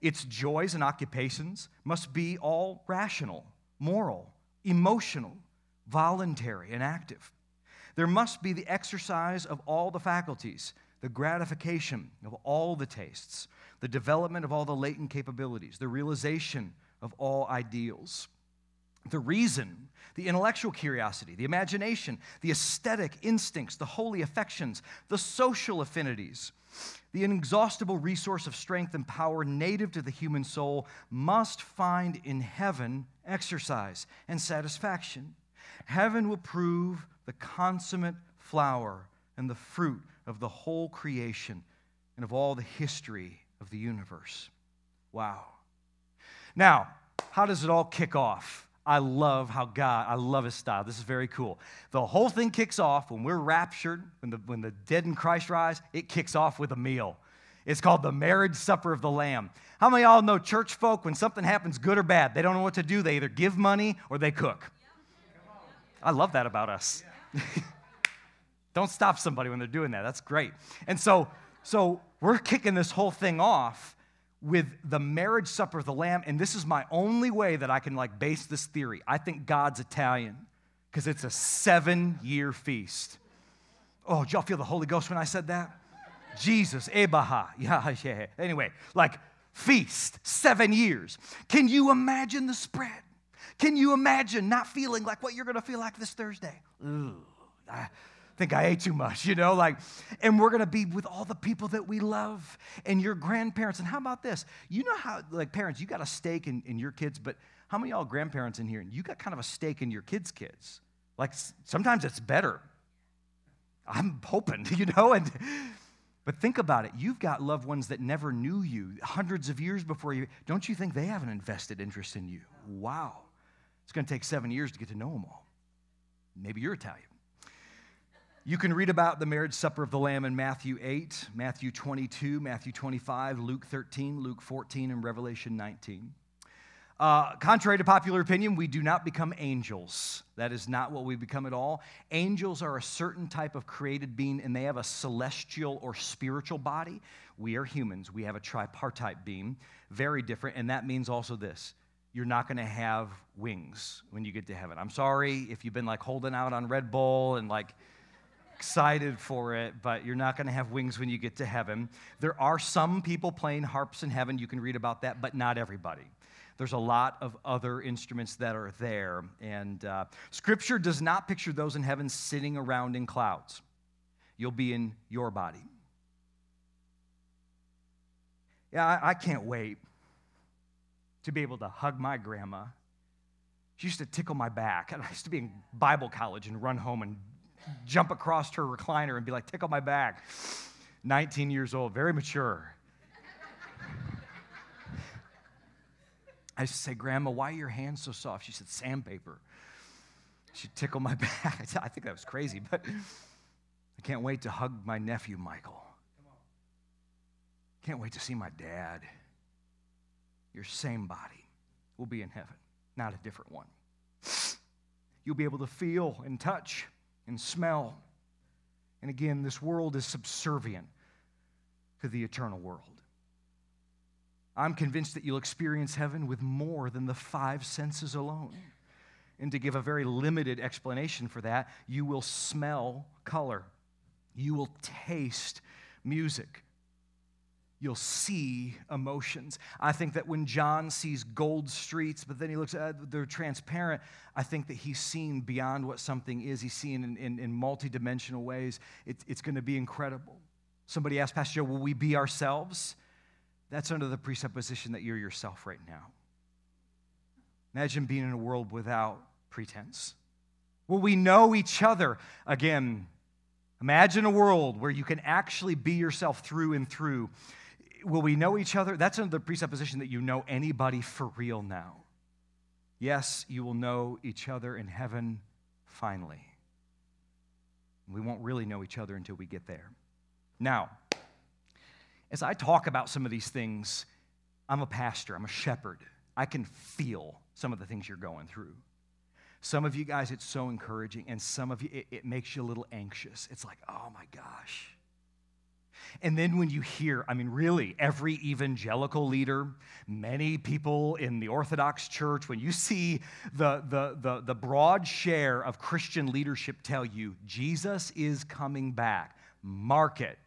Its joys and occupations must be all rational, moral, emotional, voluntary, and active. There must be the exercise of all the faculties, the gratification of all the tastes, the development of all the latent capabilities, the realization of all ideals. The reason, the intellectual curiosity, the imagination, the aesthetic instincts, the holy affections, the social affinities, the inexhaustible resource of strength and power native to the human soul must find in heaven exercise and satisfaction. Heaven will prove the consummate flower and the fruit of the whole creation and of all the history of the universe. Wow. Now, how does it all kick off? I love how God, I love his style. This is very cool. The whole thing kicks off when we're raptured, when the, when the dead in Christ rise, it kicks off with a meal. It's called the marriage supper of the Lamb. How many of y'all know church folk, when something happens good or bad, they don't know what to do? They either give money or they cook. I love that about us. [laughs] don't stop somebody when they're doing that. That's great. And so, so we're kicking this whole thing off with the marriage supper of the lamb and this is my only way that i can like base this theory. I think god's italian because it's a seven year feast. Oh y'all feel the holy ghost when i said that? Jesus ebaha. [laughs] Yeah, yeah. Anyway like feast seven years. Can you imagine the spread? Can you imagine not feeling like what you're going to feel like this thursday? Ooh, I, think I ate too much, you know, like, and we're gonna be with all the people that we love and your grandparents. And how about this? You know how, like, parents, you got a stake in, in your kids, but how many y'all grandparents in here? And you got kind of a stake in your kids' kids. Like, sometimes it's better. I'm hoping, [laughs] you know, and, but think about it. You've got loved ones that never knew you hundreds of years before you. Don't you think they have an invested interest in you? Wow. It's going to take seven years to get to know them all. Maybe you're Italian. You can read about the marriage supper of the Lamb in Matthew 8, Matthew 22, Matthew 25, Luke 13, Luke 14, and Revelation 19. Uh, contrary to popular opinion, we do not become angels. That is not what we become at all. Angels are a certain type of created being, and they have a celestial or spiritual body. We are humans. We have a tripartite being, very different. And that means also this you're not going to have wings when you get to heaven. I'm sorry if you've been like holding out on Red Bull and like, excited for it, but you're not going to have wings when you get to heaven. There are some people playing harps in heaven. You can read about that, but not everybody. There's a lot of other instruments that are there. And uh, scripture does not picture those in heaven sitting around in clouds. You'll be in your body. Yeah, I, I can't wait to be able to hug my grandma. She used to tickle my back. And I used to be in Bible college and run home and jump across her recliner and be like, tickle my back. 19 years old, very mature. I used to say, Grandma, why are your hands so soft? She said, sandpaper. She'd tickle my [laughs] back. I think that was crazy, but I can't wait to hug my nephew, Michael. Can't wait to see my dad. Your same body will be in heaven, not a different one. You'll be able to feel and touch and smell. And again, this world is subservient to the eternal world. I'm convinced that you'll experience heaven with more than the five senses alone. And to give a very limited explanation for that, you will smell color, you will taste music, you'll see emotions. I think that when John sees gold streets, but then he looks at they're transparent, I think that he's seen beyond what something is. He's seen in, in, in multidimensional ways. It, it's going to be incredible. Somebody asked Pastor Joe, will we be ourselves? That's under the presupposition that you're yourself right now. Imagine being in a world without pretense. Will we know each other? Again, imagine a world where you can actually be yourself through and through will we know each other? That's under the presupposition that you know anybody for real now. Yes, you will know each other in heaven finally. We won't really know each other until we get there. Now, as I talk about some of these things, I'm a pastor, I'm a shepherd. I can feel some of the things you're going through. Some of you guys, it's so encouraging, and some of you, it, it makes you a little anxious. It's like, oh my gosh, And then when you hear, I mean, really, every evangelical leader, many people in the Orthodox Church, when you see the, the, the, the, broad share of Christian leadership tell you Jesus is coming back, mark it,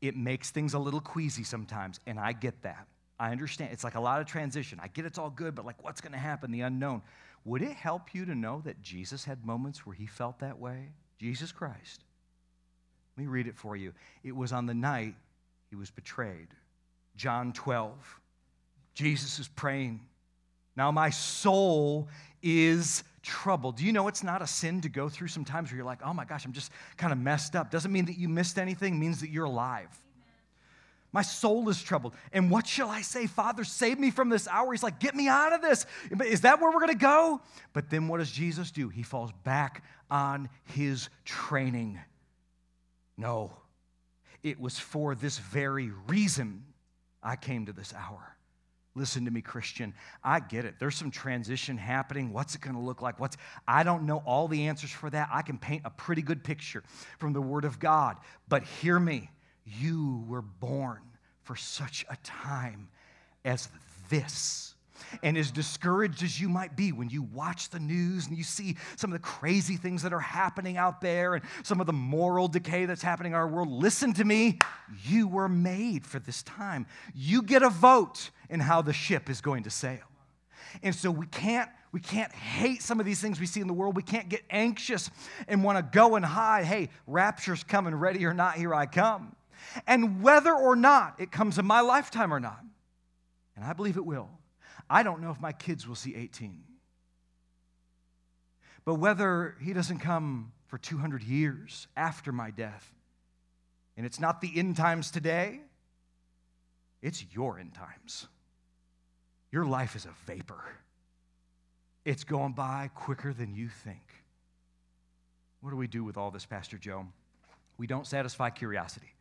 it makes things a little queasy sometimes. And I get that. I understand. It's like a lot of transition. I get it's all good, but like what's going to happen, the unknown. Would it help you to know that Jesus had moments where he felt that way? Jesus Christ. Let me read it for you. It was on the night he was betrayed. John 12. Jesus is praying. Now my soul is troubled. Do you know it's not a sin to go through some times where you're like, oh my gosh, I'm just kind of messed up? Doesn't mean that you missed anything, means that you're alive. My soul is troubled. And what shall I say? Father, save me from this hour. He's like, get me out of this. Is that where we're going to go? But then what does Jesus do? He falls back on his training. No, it was for this very reason I came to this hour. Listen to me, Christian. I get it. There's some transition happening. What's it going to look like? What's I don't know all the answers for that. I can paint a pretty good picture from the Word of God. But hear me. You were born for such a time as this. And as discouraged as you might be when you watch the news and you see some of the crazy things that are happening out there and some of the moral decay that's happening in our world, listen to me. You were made for this time. You get a vote in how the ship is going to sail. And so we can't we can't hate some of these things we see in the world. We can't get anxious and want to go and hide. Hey, rapture's coming, ready or not, here I come. And whether or not it comes in my lifetime or not, and I believe it will, I don't know if my kids will see 18. But whether he doesn't come for 200 years after my death, and it's not the end times today, it's your end times. Your life is a vapor, it's going by quicker than you think. What do we do with all this, Pastor Joe? We don't satisfy curiosity.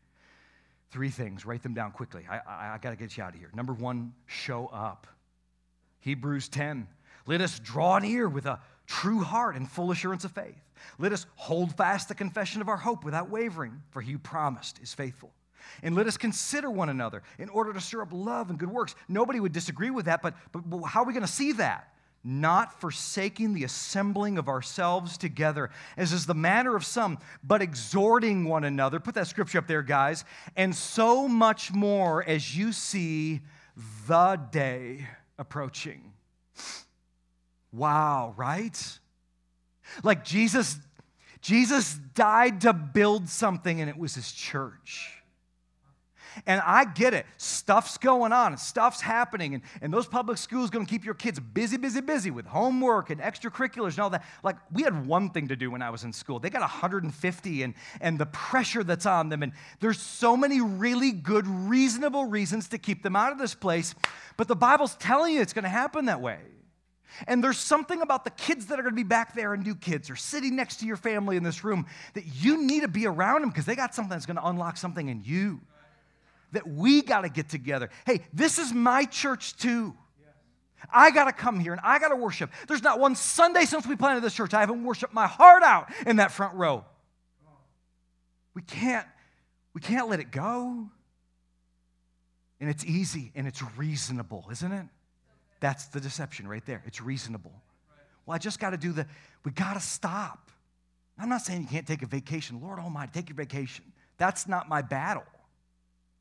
Three things, write them down quickly. I, I, I got to get you out of here. Number one, show up. Hebrews 10. Let us draw near with a true heart and full assurance of faith. Let us hold fast the confession of our hope without wavering, for he who promised is faithful. And let us consider one another in order to stir up love and good works. Nobody would disagree with that, but, but, but how are we going to see that? Not forsaking the assembling of ourselves together, as is the manner of some, but exhorting one another. Put that scripture up there, guys. And so much more as you see the day approaching. Wow, right? Like Jesus Jesus died to build something and it was his church. And I get it. Stuff's going on stuff's happening. And, and those public schools going to keep your kids busy, busy, busy with homework and extracurriculars and all that. Like, we had one thing to do when I was in school. They got 150 and, and the pressure that's on them. And there's so many really good, reasonable reasons to keep them out of this place. But the Bible's telling you it's going to happen that way. And there's something about the kids that are going to be back there and new kids or sitting next to your family in this room that you need to be around them because they got something that's going to unlock something in you that we got to get together. Hey, this is my church too. I got to come here and I got to worship. There's not one Sunday since we planted this church I haven't worshiped my heart out in that front row. We can't we can't let it go. And it's easy and it's reasonable, isn't it? That's the deception right there. It's reasonable. Well, I just got to do the we got to stop. I'm not saying you can't take a vacation. Lord Almighty, take your vacation. That's not my battle.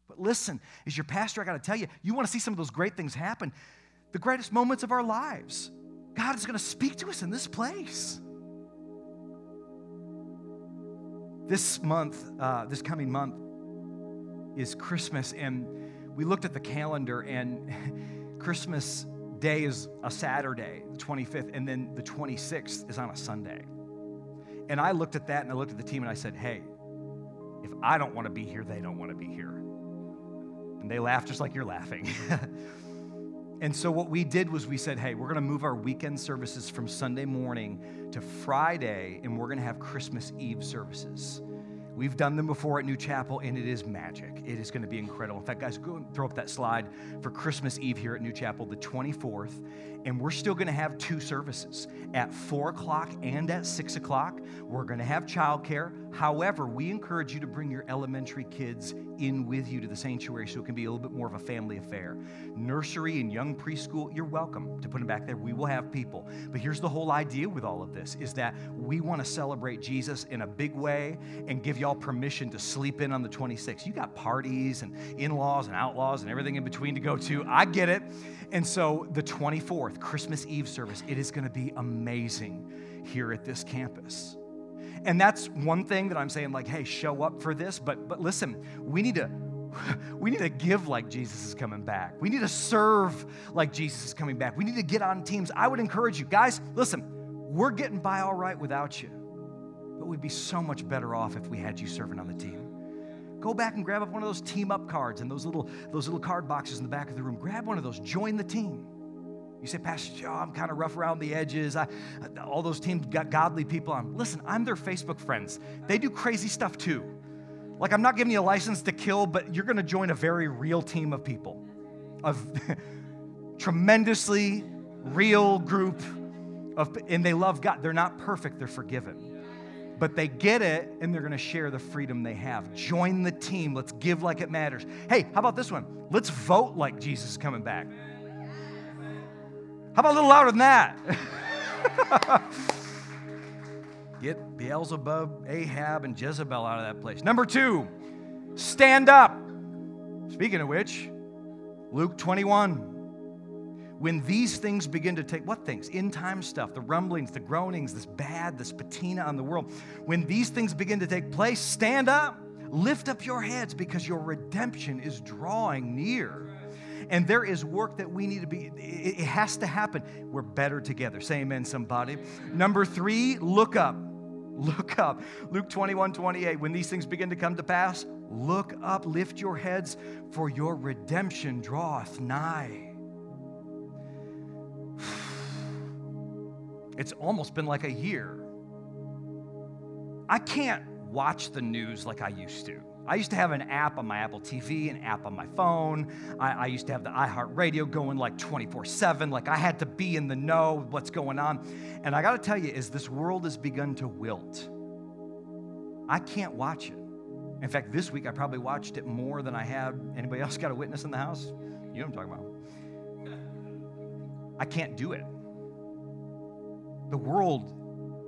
But listen, as your pastor, I got to tell you, you want to see some of those great things happen. The greatest moments of our lives. God is going to speak to us in this place. This month, uh, this coming month, is Christmas, and we looked at the calendar, and [laughs] Christmas Day is a Saturday, the 25th, and then the 26th is on a Sunday. And I looked at that and I looked at the team and I said, hey, if I don't want to be here, they don't want to be here. And they laughed just like you're laughing. [laughs] and so what we did was we said, hey, we're going to move our weekend services from Sunday morning to Friday, and we're going to have Christmas Eve services. We've done them before at New Chapel, and it is magic. It is going to be incredible. In fact, guys, go and throw up that slide for Christmas Eve here at New Chapel, the 24th. And we're still going to have two services at 4 o'clock and at 6 o'clock. We're going to have childcare However, we encourage you to bring your elementary kids in with you to the sanctuary so it can be a little bit more of a family affair. Nursery and young preschool, you're welcome to put them back there. We will have people. But here's the whole idea with all of this is that we want to celebrate Jesus in a big way and give y'all permission to sleep in on the 26th. You got parties and in-laws and outlaws and everything in between to go to. I get it. And so the 24th, Christmas Eve service, it is going to be amazing here at this campus. And that's one thing that I'm saying, like, hey, show up for this. But but listen, we need to [laughs] we need to give like Jesus is coming back. We need to serve like Jesus is coming back. We need to get on teams. I would encourage you, guys, listen, we're getting by all right without you. But we'd be so much better off if we had you serving on the team. Go back and grab up one of those team up cards and those little, those little card boxes in the back of the room. Grab one of those, join the team. You say, Pastor Joe, I'm kind of rough around the edges. I, all those teams got godly people on. Listen, I'm their Facebook friends. They do crazy stuff too. Like, I'm not giving you a license to kill, but you're going to join a very real team of people, of [laughs] tremendously real group of, and they love God. They're not perfect, they're forgiven. But they get it and they're going to share the freedom they have. Join the team. Let's give like it matters. Hey, how about this one? Let's vote like Jesus is coming back. How about a little louder than that? [laughs] Get Beelzebub, Ahab, and Jezebel out of that place. Number two, stand up. Speaking of which, Luke 21. When these things begin to take, what things? In time stuff, the rumblings, the groanings, this bad, this patina on the world. When these things begin to take place, stand up, lift up your heads because your redemption is drawing near. And there is work that we need to be, it has to happen. We're better together. Say amen, somebody. Number three, look up. Look up. Luke 21 28. When these things begin to come to pass, look up, lift your heads, for your redemption draweth nigh. [sighs] It's almost been like a year. I can't watch the news like I used to. I used to have an app on my Apple TV, an app on my phone. I, I used to have the iHeartRadio going like 24 7. Like I had to be in the know what's going on. And I got to tell you, is this world has begun to wilt, I can't watch it. In fact, this week I probably watched it more than I had. Anybody else got a witness in the house? You know what I'm talking about. I can't do it. The world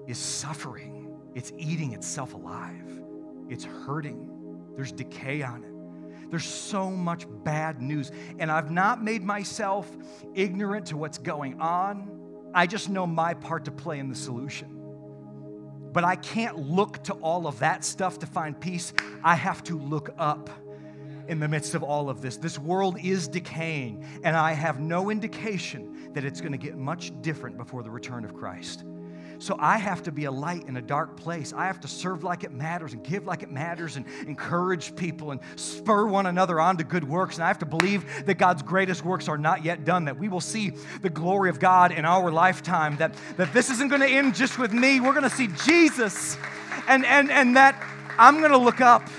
is suffering, it's eating itself alive, it's hurting. There's decay on it. There's so much bad news. And I've not made myself ignorant to what's going on. I just know my part to play in the solution. But I can't look to all of that stuff to find peace. I have to look up in the midst of all of this. This world is decaying, and I have no indication that it's going to get much different before the return of Christ. So I have to be a light in a dark place. I have to serve like it matters and give like it matters and encourage people and spur one another on to good works. And I have to believe that God's greatest works are not yet done, that we will see the glory of God in our lifetime, that, that this isn't going to end just with me. We're going to see Jesus, and, and, and that I'm going to look up.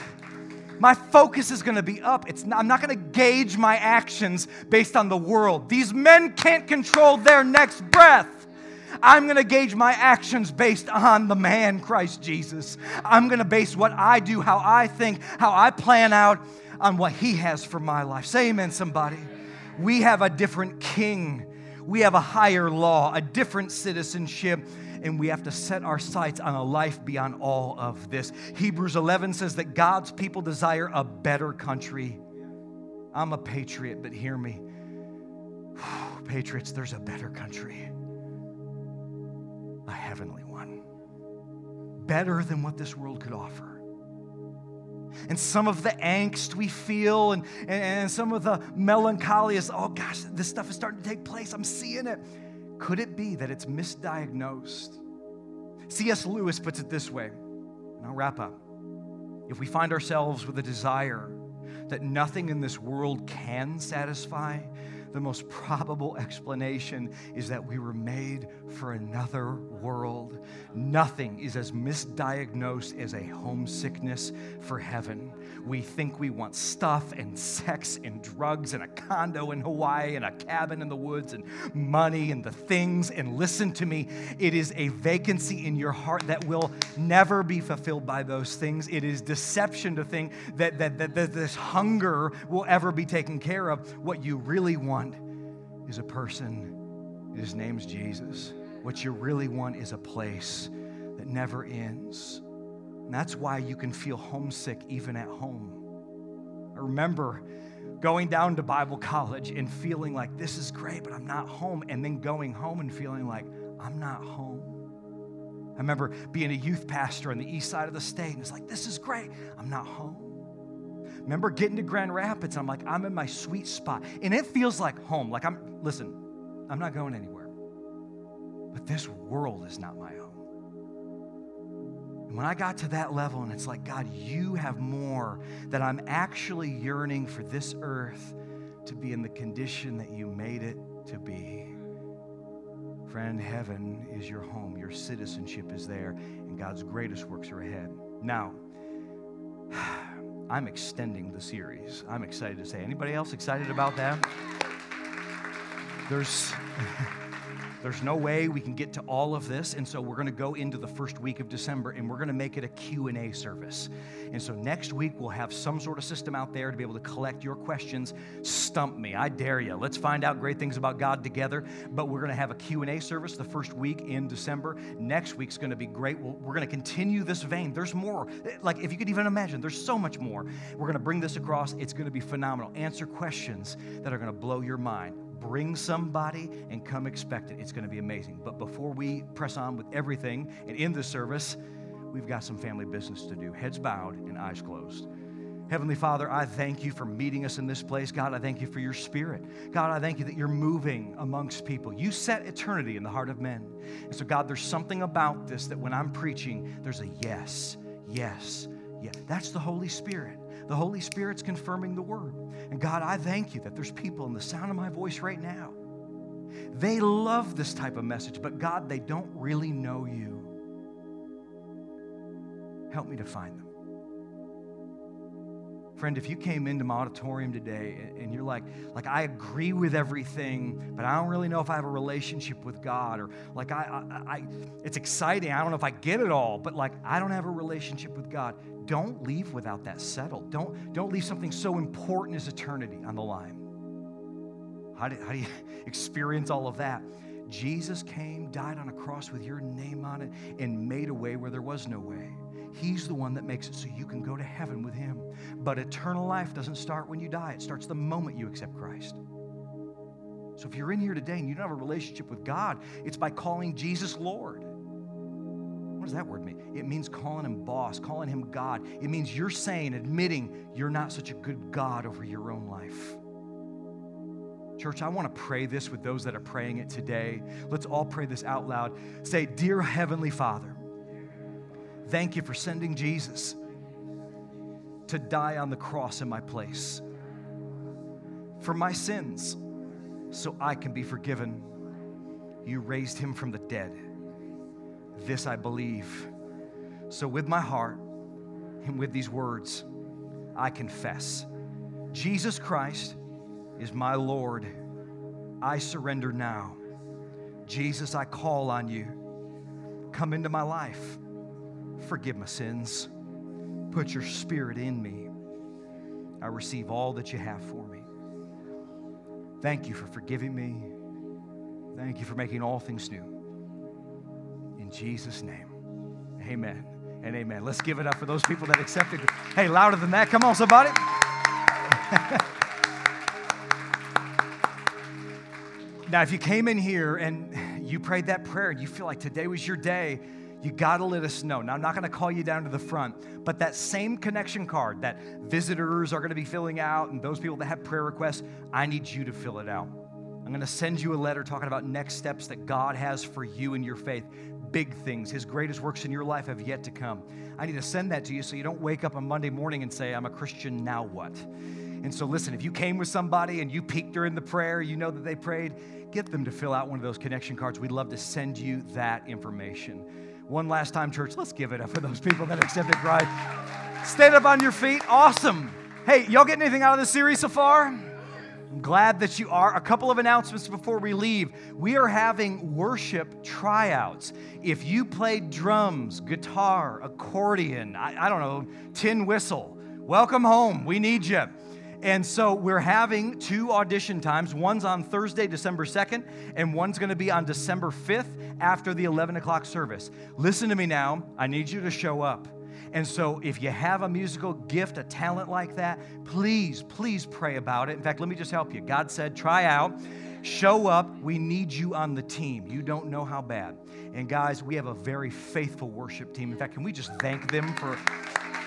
My focus is going to be up. It's not, I'm not going to gauge my actions based on the world. These men can't control their next breath. I'm going to gauge my actions based on the man, Christ Jesus. I'm going to base what I do, how I think, how I plan out on what he has for my life. Say amen, somebody. We have a different king. We have a higher law, a different citizenship, and we have to set our sights on a life beyond all of this. Hebrews 11 says that God's people desire a better country. I'm a patriot, but hear me. [sighs] Patriots, there's a better country a heavenly one, better than what this world could offer. And some of the angst we feel and, and some of the melancholy is, oh gosh, this stuff is starting to take place. I'm seeing it. Could it be that it's misdiagnosed? C.S. Lewis puts it this way, and I'll wrap up. If we find ourselves with a desire that nothing in this world can satisfy, the most probable explanation is that we were made for another world. Nothing is as misdiagnosed as a homesickness for heaven. We think we want stuff and sex and drugs and a condo in Hawaii and a cabin in the woods and money and the things. And listen to me, it is a vacancy in your heart that will never be fulfilled by those things. It is deception to think that, that, that, that this hunger will ever be taken care of. What you really want is a person, his name's Jesus. What you really want is a place that never ends. And that's why you can feel homesick even at home. I remember going down to Bible [laughs] college and feeling like this is great, but I'm not home, and then going home and feeling like I'm not home. I remember being a youth pastor on the east side of the state, and it's like, this is great, I'm not home. Remember getting to Grand Rapids, I'm like, I'm in my sweet spot. And it feels like home. Like I'm, listen, I'm not going anywhere. But this world is not my home. And when I got to that level, and it's like, God, you have more, that I'm actually yearning for this earth to be in the condition that you made it to be. Friend, heaven is your home. Your citizenship is there, and God's greatest works are ahead. Now, [sighs] I'm extending the series. I'm excited to say. Anybody else excited about that? There's [laughs] there's no way we can get to all of this and so we're going to go into the first week of december and we're going to make it a q&a service. And so next week we'll have some sort of system out there to be able to collect your questions. Stump me i dare you let's find out great things about god together. But we're going to have a q&a service the first week in december. Next week's going to be great. We're going to continue this vein. There's more. Like if you could even imagine there's so much more. We're going to bring this across. It's going to be phenomenal. Answer questions that are going to blow your mind bring somebody and come expect it. It's going to be amazing. But before we press on with everything and in the service, we've got some family business to do. Heads bowed and eyes closed. Heavenly Father, I thank you for meeting us in this place. God, I thank you for your spirit. God, I thank you that you're moving amongst people. You set eternity in the heart of men. And so, God, there's something about this that when I'm preaching, there's a yes, yes, yes. That's the Holy Spirit. The Holy Spirit's confirming the word. And God, I thank you that there's people in the sound of my voice right now. They love this type of message, but God, they don't really know you. Help me to find them. Friend, if you came into my auditorium today and you're like, like I agree with everything, but I don't really know if I have a relationship with God, or like I, I, I it's exciting. I don't know if I get it all, but like I don't have a relationship with God don't leave without that settled. Don't, don't leave something so important as eternity on the line. How do, how do you [laughs] experience all of that? Jesus came, died on a cross with your name on it, and made a way where there was no way. He's the one that makes it so you can go to heaven with Him. But eternal life doesn't start when you die, it starts the moment you accept Christ. So if you're in here today and you don't have a relationship with God, it's by calling Jesus Lord. What does that word mean? It means calling him boss, calling him God. It means you're saying, admitting you're not such a good God over your own life. Church, I want to pray this with those that are praying it today. Let's all pray this out loud. Say, Dear Heavenly Father, thank you for sending Jesus to die on the cross in my place for my sins so I can be forgiven. You raised him from the dead this I believe. So, with my heart and with these words, I confess Jesus Christ is my Lord. I surrender now. Jesus, I call on you. Come into my life. Forgive my sins. Put your spirit in me. I receive all that you have for me. Thank you for forgiving me. Thank you for making all things new. In Jesus' name, amen and amen. Let's give it up for those people that accepted. Hey, louder than that. Come on, somebody. [laughs] now, if you came in here and you prayed that prayer and you feel like today was your day, you got to let us know. Now, I'm not going to call you down to the front, but that same connection card that visitors are going to be filling out and those people that have prayer requests, I need you to fill it out. I'm going to send you a letter talking about next steps that God has for you in your faith big things. His greatest works in your life have yet to come. I need to send that to you so you don't wake up on Monday morning and say, I'm a Christian, now what? And so, listen, if you came with somebody and you peeked during the prayer, you know that they prayed, get them to fill out one of those connection cards. We'd love to send you that information. One last time, church, let's give it up for those people that accepted Christ. Stand up on your feet. Awesome. Hey, y'all getting anything out of this series so far? I'm glad that you are. A couple of announcements before we leave. We are having worship tryouts. If you played drums, guitar, accordion, I, I don't know, tin whistle, welcome home. We need you. And so we're having two audition times. One's on Thursday, December 2nd, and one's going to be on December 5th after the 11 o'clock service. Listen to me now. I need you to show up. And so, if you have a musical gift, a talent like that, please, please pray about it. In fact, let me just help you. God said, try out, show up. We need you on the team. You don't know how bad. And guys, we have a very faithful worship team. In fact, can we just thank them for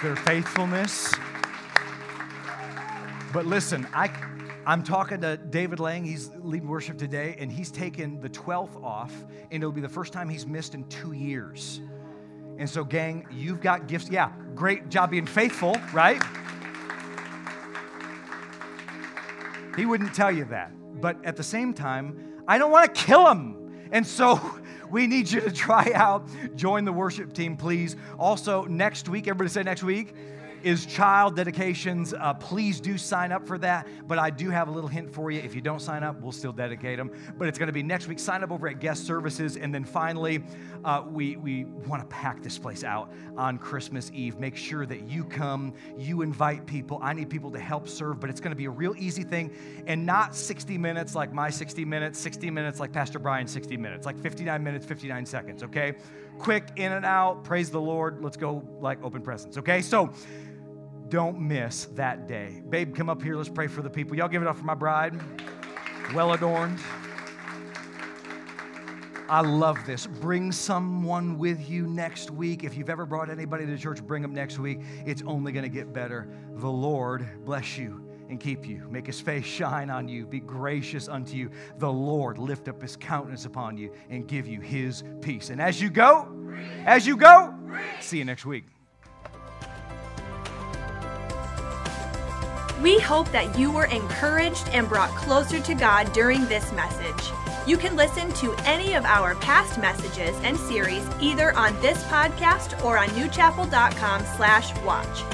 their faithfulness? But listen, I, I'm talking to David Lang. He's leading worship today, and he's taken the 12th off, and it'll be the first time he's missed in two years. And so, gang, you've got gifts. Yeah, great job being faithful, right? He wouldn't tell you that. But at the same time, I don't want to kill him. And so [laughs] we need you to try out, join the worship team, please. Also, next week, everybody say next week is child dedications. Uh, please do sign up for that. But I do have a little hint for you. If you don't sign up, we'll still dedicate them. But it's going to be next week. Sign up over at guest services. And then finally, uh, we, we want to pack this place out on Christmas Eve. Make sure that you come, you invite people. I need people to help serve, but it's going to be a real easy thing and not 60 minutes like my 60 minutes, 60 minutes like Pastor Brian's 60 minutes, like 59 minutes, 59 seconds, okay? Quick in and out. Praise the Lord. Let's go like open presents, okay? So, don't miss that day. Babe, come up here. Let's pray for the people. Y'all give it up for my bride. Well adorned. I love this. Bring someone with you next week. If you've ever brought anybody to church, bring them next week. It's only going to get better. The Lord bless you and keep you. Make his face shine on you. Be gracious unto you. The Lord lift up his countenance upon you and give you his peace. And as you go, as you go, see you next week. We hope that you were encouraged and brought closer to God during this message. You can listen to any of our past messages and series either on this podcast or on newchapel.com slash watch.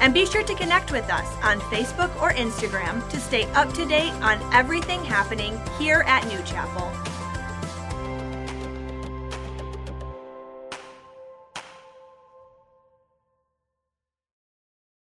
And be sure to connect with us on Facebook or Instagram to stay up to date on everything happening here at New Chapel.